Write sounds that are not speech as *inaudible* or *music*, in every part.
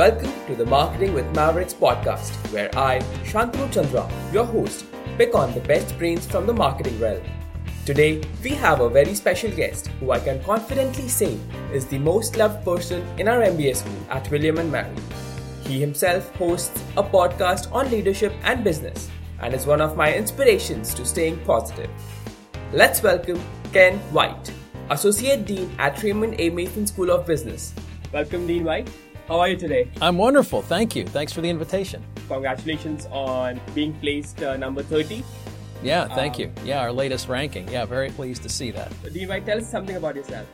Welcome to the Marketing with Mavericks podcast, where I, Shantanu Chandra, your host, pick on the best brains from the marketing realm. Today, we have a very special guest who I can confidently say is the most loved person in our MBA school at William & Mary. He himself hosts a podcast on leadership and business and is one of my inspirations to staying positive. Let's welcome Ken White, Associate Dean at Raymond A. Mason School of Business. Welcome, Dean White. How are you today? I'm wonderful. Thank you. Thanks for the invitation. Congratulations on being placed uh, number 30. Yeah, thank um, you. Yeah, our latest ranking. Yeah, very pleased to see that. Do you mind tell us something about yourself.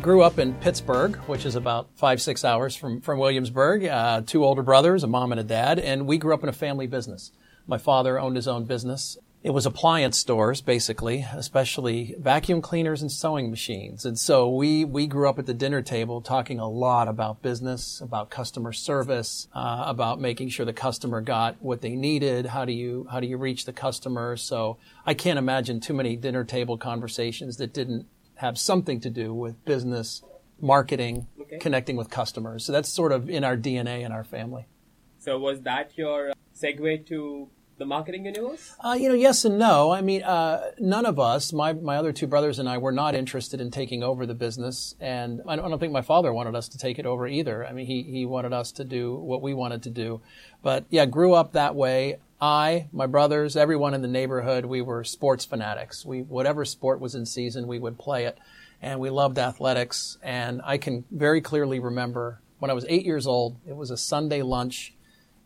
Grew up in Pittsburgh, which is about five, six hours from, from Williamsburg. Uh, two older brothers, a mom and a dad, and we grew up in a family business. My father owned his own business it was appliance stores basically, especially vacuum cleaners and sewing machines. And so we we grew up at the dinner table talking a lot about business, about customer service, uh, about making sure the customer got what they needed. How do you how do you reach the customer? So I can't imagine too many dinner table conversations that didn't have something to do with business, marketing, okay. connecting with customers. So that's sort of in our DNA in our family. So was that your segue to the marketing universe? Uh, you know, yes and no. I mean, uh, none of us, my, my other two brothers and I, were not interested in taking over the business. And I don't, I don't, think my father wanted us to take it over either. I mean, he, he wanted us to do what we wanted to do. But yeah, grew up that way. I, my brothers, everyone in the neighborhood, we were sports fanatics. We, whatever sport was in season, we would play it. And we loved athletics. And I can very clearly remember when I was eight years old, it was a Sunday lunch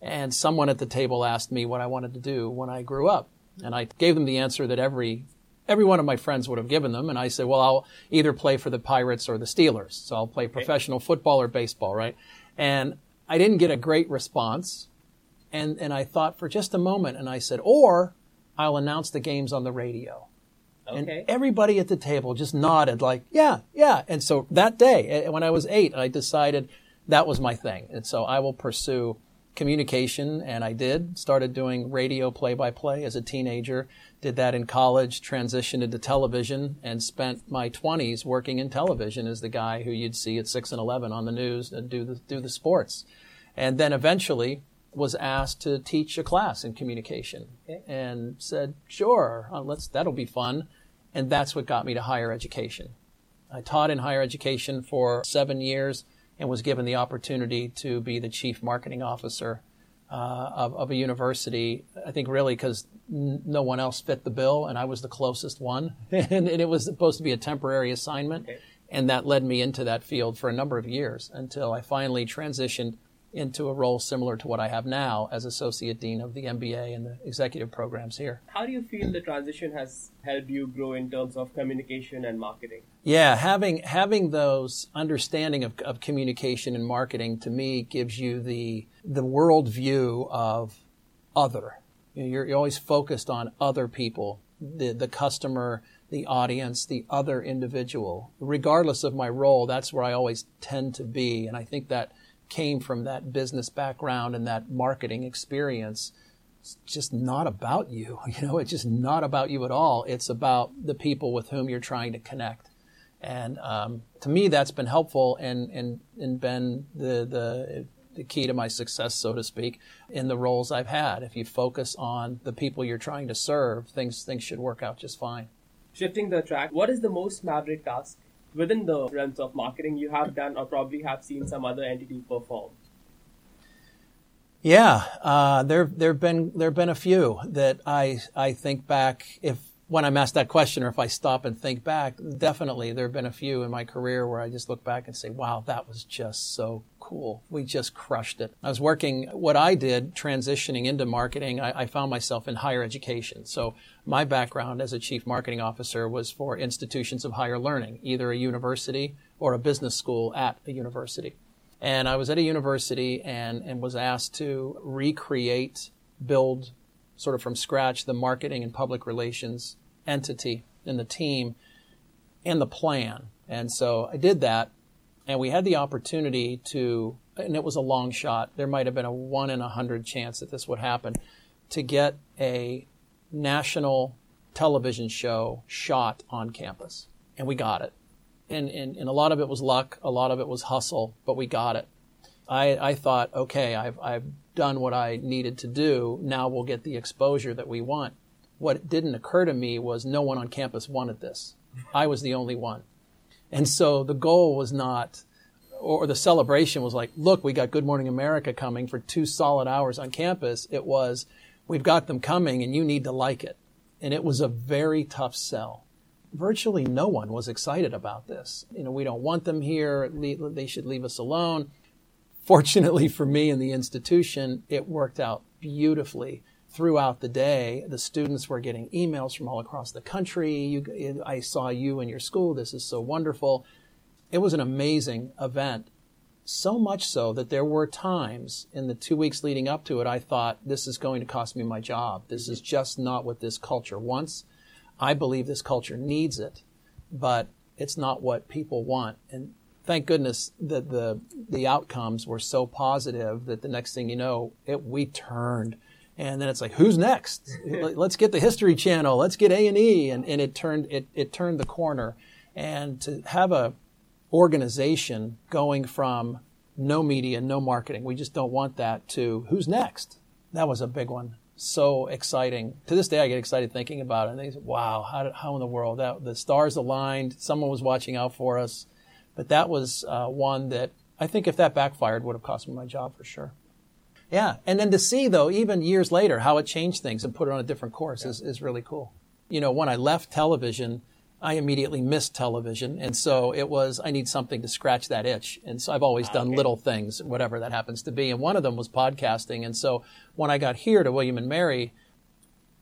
and someone at the table asked me what I wanted to do when I grew up. And I gave them the answer that every every one of my friends would have given them. And I said, well, I'll either play for the Pirates or the Steelers. So I'll play professional football or baseball, right? And I didn't get a great response. And, and I thought for just a moment and I said, or I'll announce the games on the radio. Okay. And everybody at the table just nodded like, yeah, yeah. And so that day, eh, when I was eight, I decided that was my thing. And so I will pursue communication, and I did. Started doing radio play by play as a teenager. Did that in college, transitioned into television, and spent my 20s working in television as the guy who you'd see at 6 and 11 on the news and do the, do the sports. And then eventually was asked to teach a class in communication okay. and said, sure, uh, let's, that'll be fun. And that's what got me to higher education. I taught in higher education for seven years and was given the opportunity to be the chief marketing officer uh, of, of, a university. I think really because n- no one else fit the bill, and I was the closest one, *laughs* and, and, it was supposed to be a temporary assignment, okay. and that led me into that field for a number of years until I finally transitioned into a role similar to what I have now as Associate Dean of the MBA and the executive programs here. How do you feel the transition has helped you grow in terms of communication and marketing? Yeah, having having those understanding of, of communication and marketing to me gives you the the world view of other. You know, you're, you're always focused on other people, the the customer, the audience, the other individual. Regardless of my role, that's where I always tend to be, and I think that came from that business background and that marketing experience. It's just not about you. *laughs* You know, it's just not about you at all. It's about the people with whom you're trying to connect. And um, to me, that's been helpful and, and, and been the, the, the key to my success, so to speak, in the roles I've had. If you focus on the people you're trying to serve, things, things should work out just fine. Shifting the track, what is the most maverick task within the realms of marketing you have done or probably have seen some other entity perform? Yeah, uh, there there've been there've been a few that I I think back if when I'm asked that question or if I stop and think back, definitely there have been a few in my career where I just look back and say, wow, that was just so cool. We just crushed it. I was working, what I did transitioning into marketing, I, I, found myself in higher education. So my background as a chief marketing officer was for institutions of higher learning, either a university or a business school at a university. And I was at a university and, and was asked to recreate, build sort of from scratch the marketing and public relations entity and the team and the plan. And so I did that and we had the opportunity to, and it was a long shot. There might have been a one in a hundred chance that this would happen to get a national television show shot on campus. And we got it. And, and, and a lot of it was luck, a lot of it was hustle, but we got it. I, I thought, okay, I've, I've done what I needed to do. Now we'll get the exposure that we want. What didn't occur to me was no one on campus wanted this. I was the only one. And so the goal was not, or the celebration was like, look, we got Good Morning America coming for two solid hours on campus. It was, we've got them coming and you need to like it. And it was a very tough sell. Virtually no one was excited about this. You know, we don't want them here. They should leave us alone. Fortunately for me and the institution, it worked out beautifully throughout the day. The students were getting emails from all across the country. You, I saw you in your school. This is so wonderful. It was an amazing event. So much so that there were times in the two weeks leading up to it, I thought, this is going to cost me my job. This is just not what this culture wants. I believe this culture needs it, but it's not what people want. And thank goodness that the, the outcomes were so positive that the next thing you know, it, we turned and then it's like who's next? *laughs* Let's get the history channel let's get a&e and, and it turned it, it turned the corner. And to have a organization going from no media no marketing we just don't want that to who's next? That was a big one. So exciting. To this day i get excited thinking about it. And they think wow how, did, how in the world? That the stars aligned. Someone was watching out for us. But that was uh, one that i think if that backfired would have cost me my job for sure yeah. And then to see, though, even years later, how it changed things and put it on a different course yeah. is, is really cool. You know, when I left television, I immediately missed television. And so it was, I need something to scratch that itch. And so I've always ah, done okay. little things, whatever that happens to be. And one of them was podcasting. And so when I got here to William and Mary,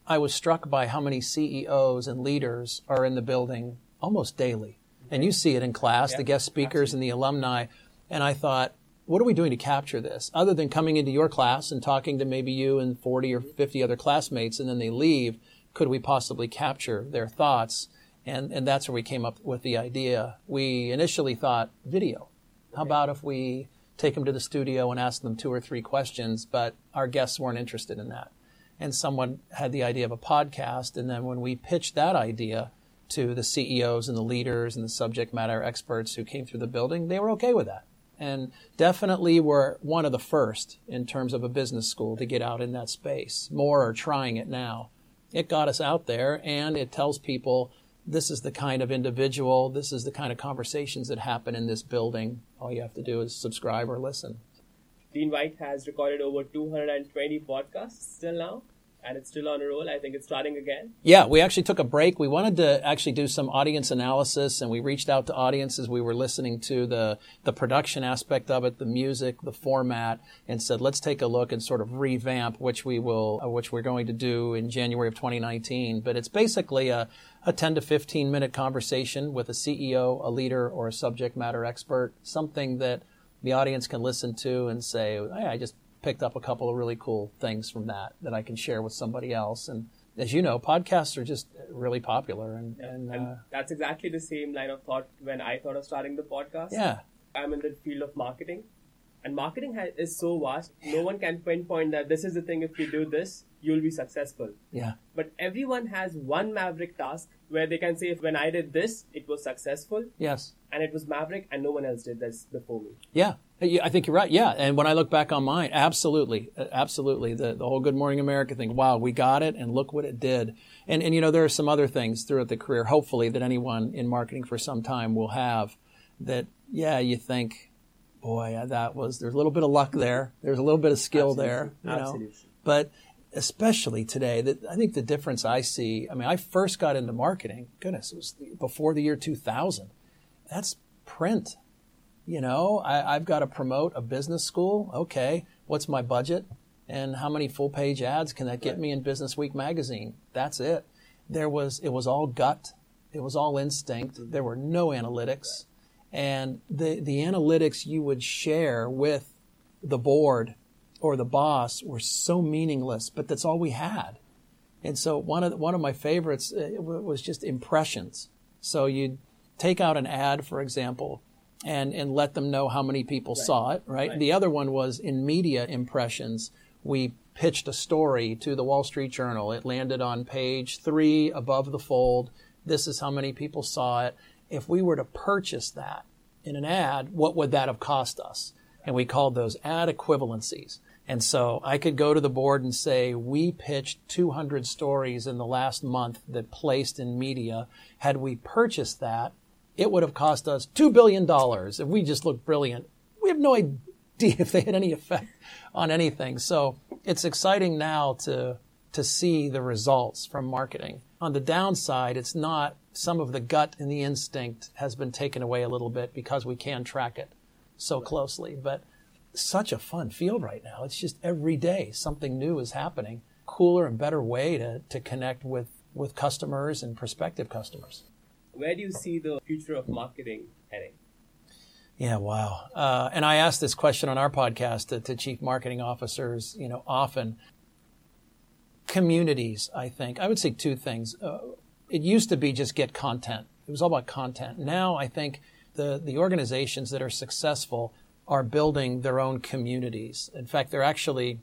I was struck by how many CEOs and leaders are in the building almost daily. And you see it in class, yeah, the guest speakers absolutely. and the alumni. And I thought, what are we doing to capture this other than coming into your class and talking to maybe you and 40 or 50 other classmates and then they leave? Could we possibly capture their thoughts? And and that's where we came up with the idea. We initially thought video. How about if we take them to the studio and ask them two or three questions but our guests weren't interested in that. And someone had the idea of a podcast and then when we pitched that idea to the CEOs and the leaders and the subject matter experts who came through the building they were okay with that and definitely we're one of the first in terms of a business school to get out in that space. More are trying it now. It got us out there and it tells people this is the kind of individual, this is the kind of conversations that happen in this building. All you have to do is subscribe or listen. Dean White has recorded over 220 podcasts till now and it's still on a roll. I think it's starting again. Yeah, we actually took a break. We wanted to actually do some audience analysis, and we reached out to audiences. We were listening to the the production aspect of it, the music, the format, and said, let's take a look and sort of revamp, which we will, uh, which we're going to do in January of 2019. But it's basically a a 10 to 15 minute conversation with a CEO, a leader, or a subject matter expert, something that the audience can listen to and say, hey, I just picked up a couple of really cool things from that that I can share with somebody else. And as you know, podcasts are just really popular. And, yeah. and, and uh, that's exactly the same line of thought when I thought of starting the podcast. Yeah. I'm in the field of marketing. And marketing ha- is so vast, no one can pinpoint that this is the thing, if you do this, you'll be successful. Yeah. But everyone has one maverick task where they can say, when I did this, it was successful. Yes. And it was maverick, and no one else did this before me. Yeah. I think you're right. Yeah. And when I look back on mine, absolutely, uh, absolutely. The, the whole Good Morning America thing. Wow, we got it and look what it did. And, and, you know, there are some other things throughout the career, hopefully, that anyone in marketing for some time will have that, yeah, you think, boy, that was, there's a little bit of luck there. There's a little bit of skill absolutely. there. You know? Absolutely. But especially today, that I think the difference I see, I mean, I first got into marketing, goodness, it was before the year 2000. That's print. You know, I, I've got to promote a business school. Okay, what's my budget? And how many full page ads can that get me in Business Week magazine? That's it. There was, it was all gut. It was all instinct. Mm-hmm. There were no analytics. And the, the analytics you would share with the board or the boss were so meaningless, but that's all we had. And so one of the, one of my favorites uh, was just impressions. So you'd take out an ad, for example, and and let them know how many people right. saw it. Right? right. The other one was in media impressions. We pitched a story to the Wall Street Journal. It landed on page three above the fold. This is how many people saw it. If we were to purchase that in an ad, what would that have cost us? And we called those ad equivalencies. And so I could go to the board and say, we pitched 200 stories in the last month that placed in media. Had we purchased that, it would have cost us $2 billion if we just looked brilliant. We have no idea *laughs* if they had any effect on anything. So it's exciting now to, to see the results from marketing. On the downside, it's not some of the gut and the instinct has been taken away a little bit because we can track it so closely. But such a fun field right now. It's just every day something new is happening. Cooler and better way to, to connect with, with customers and prospective customers. Where do you see the future of marketing heading? Yeah, wow. Uh, and I ask this question on our podcast to, to chief marketing officers, you know, often. Communities, I think. I would say two things. Uh, it used to be just get content. It was all about content. Now I think the, the organizations that are successful are building their own communities. In fact, they're actually,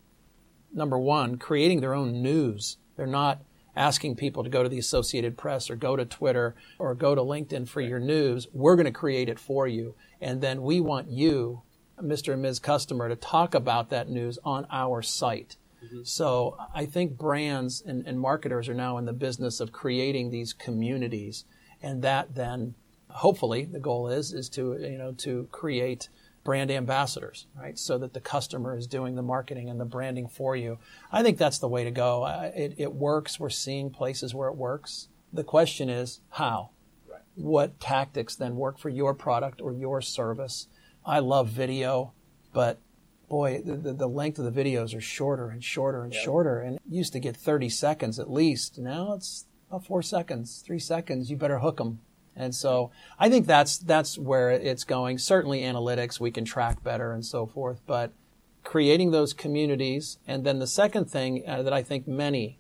number one, creating their own news. They're not asking people to go to the Associated Press or go to Twitter or go to LinkedIn for your news. We're going to create it for you. And then we want you, Mr. and Ms. Customer, to talk about that news on our site. Mm-hmm. So I think brands and, and marketers are now in the business of creating these communities. And that then, hopefully, the goal is, is to, you know, to create brand ambassadors, right? So that the customer is doing the marketing and the branding for you. I think that's the way to go. It, it works. We're seeing places where it works. The question is how? Right. What tactics then work for your product or your service? I love video, but boy, the, the length of the videos are shorter and shorter and shorter. And used to get 30 seconds at least. Now it's about four seconds, three seconds. You better hook them and so I think that's that's where it's going. Certainly analytics we can track better and so forth, but creating those communities and then the second thing uh, that I think many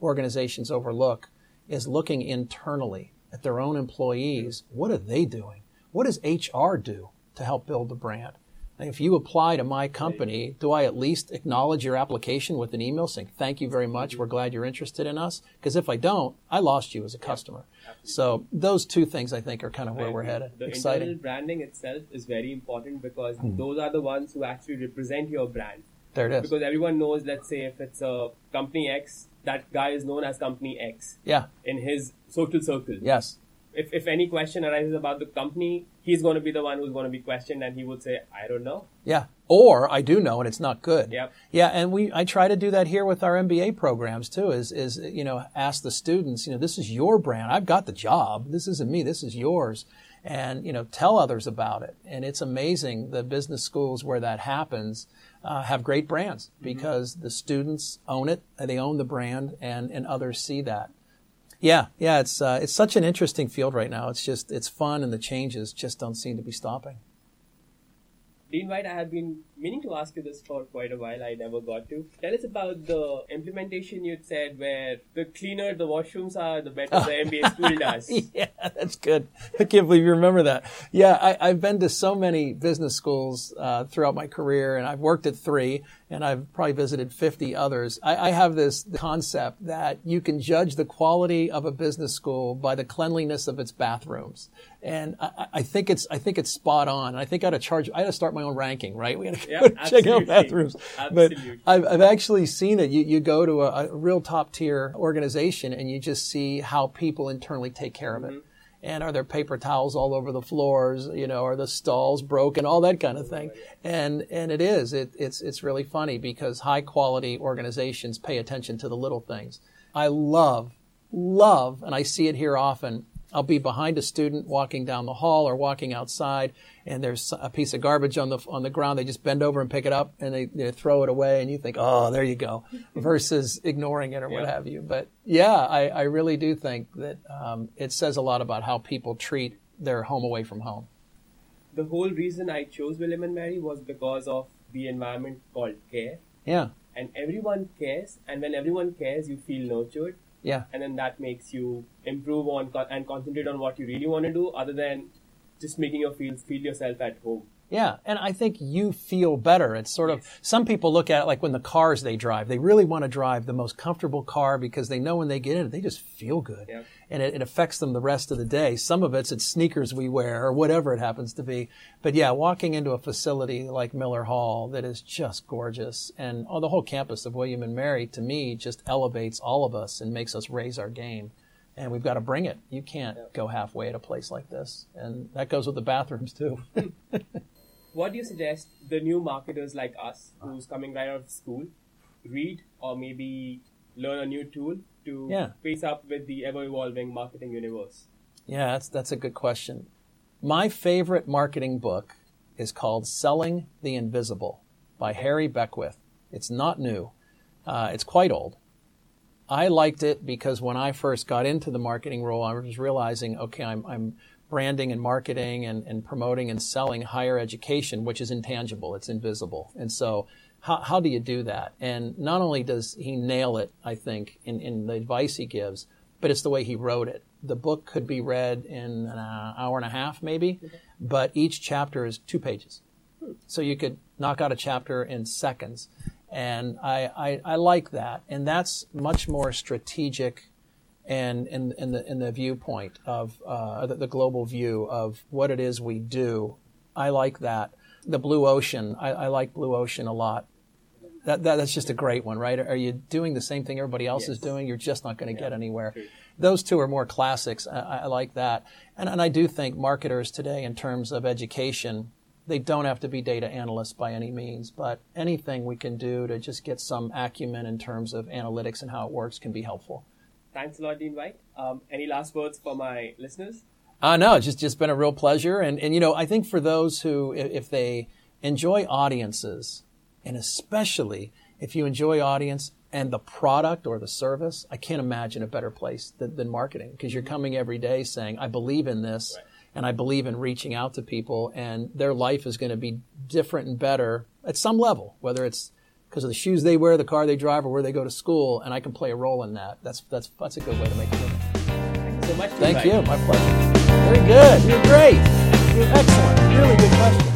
organizations overlook is looking internally at their own employees. What are they doing? What does HR do to help build the brand? If you apply to my company, do I at least acknowledge your application with an email saying, thank you very much, we're glad you're interested in us? Because if I don't, I lost you as a customer. So those two things I think are kind of where we're headed. The Exciting. internal branding itself is very important because hmm. those are the ones who actually represent your brand. There it is. Because everyone knows, let's say if it's a company X, that guy is known as company X. Yeah. In his social circle. Yes if, if any question arises about the company, he's going to be the one who's going to be questioned and he would say, I don't know. Yeah. Or I do know and it's not good. Yep. Yeah. And we, I try to do that here with our MBA programs too, is, is, you know, ask the students, you know, this is your brand. I've got the job. This isn't me. This is yours. And, you know, tell others about it. And it's amazing the business schools where that happens. Uh, have great brands mm-hmm. because mm-hmm. the students own it, they own the brand, and, and others see that. Yeah, yeah, it's uh, it's such an interesting field right now. It's just it's fun, and the changes just don't seem to be stopping. Dean White, I have been meaning to ask you this for quite a while. I never got to. Tell us about the implementation you said where the cleaner the washrooms are, the better the *laughs* MBA school does. yeah, that's good. I can't believe you remember that. Yeah, I, have been to so many business schools uh, throughout my career, and I've worked at three, and I've probably visited 50 others. I, I have this concept that you can judge the quality of a business school by the cleanliness of its bathrooms and I, I, think it's I think it's spot on. I think I got to charge. I got to start my own ranking, right? We got to yep, *laughs* check out bathrooms. Absolutely. But I've, I've actually seen it. You you go to a, a, real top tier organization and you just see how people internally take care of it. Mm-hmm. And are there paper towels all over the floors? You know, are the stalls broken? All that kind of thing. And and it is. It, it's it's really funny because high quality organizations pay attention to the little things. I love love, and I see it here often I'll be behind a student walking down the hall or walking outside, and there's a piece of garbage on the on the ground. They just bend over and pick it up, and they, they throw it away, and you think, "Oh, there you go," *laughs* versus ignoring it or yeah. what have you. But yeah, I, I really do think that um, it says a lot about how people treat their home away from home. The whole reason I chose William and Mary was because of the environment called care. Yeah. And everyone cares, and when everyone cares, you feel nurtured yeah. And then that makes you improve on and concentrate on what you really want to do, other than just making you feel feel yourself at home. Yeah, and I think you feel better. It's sort of some people look at it like when the cars they drive, they really want to drive the most comfortable car because they know when they get in it, they just feel good, Yep. and it, it affects them the rest of the day. Some of it's it's sneakers we wear or whatever it happens to be, but yeah, walking into a facility like Miller Hall that is just gorgeous, and oh, the whole campus of William and Mary to me just elevates all of us and makes us raise our game. And we've got to bring it. You can't go halfway at a place like this. And that goes with the bathrooms too. *laughs* What do you suggest the new marketers like us, who's coming right out of school, read or maybe learn a new tool to Yeah. face up with the ever evolving marketing universe? Yeah, that's that's a good question. My favorite marketing book is called Selling the Invisible by Harry Beckwith. It's not new. Uh, it's quite old. I liked it because when I first got into the marketing role, I was realizing, okay, I'm, I'm branding and marketing and, and promoting and selling higher education, which is intangible, it's invisible. And so, how, how do you do that? And not only does he nail it, I think, in, in the advice he gives, but it's the way he wrote it. The book could be read in an uh, hour and a half, maybe, but each chapter is two pages. So you could knock out a chapter in seconds. And I, I, I like that. And that's much more strategic and in, in, the, in the viewpoint of uh, the, the global view of what it is we do. I like that. The Blue Ocean, I, I like Blue Ocean a lot. That, that, that's just a great one, right? Are you doing the same thing everybody else is doing? You're just not going to get anywhere. true. Those two are more classics. I, I like that. And, and I do think marketers today, in terms of education, they don't have to be data analysts by any means, but anything we can do to just get some acumen in terms of analytics and how it works can be helpful. Thanks a lot, Dean White. Um, any last words for my listeners? Uh, no, it's just, just been a real pleasure. And, and, you know, I think for those who, if they enjoy audiences, and especially if you enjoy audience and the product or the service, I can't imagine a better place than, than marketing because you're coming every day saying, I believe in this Right. and I believe in reaching out to people and their life is going to be different and better at some level, whether it's because of the shoes they wear, the car they drive, or where they go to school, and I can play a role in that. That's that's that's a good way to make a living. Thank you so much. Thank you. My pleasure. Very good. You're great. You're excellent. Really good question.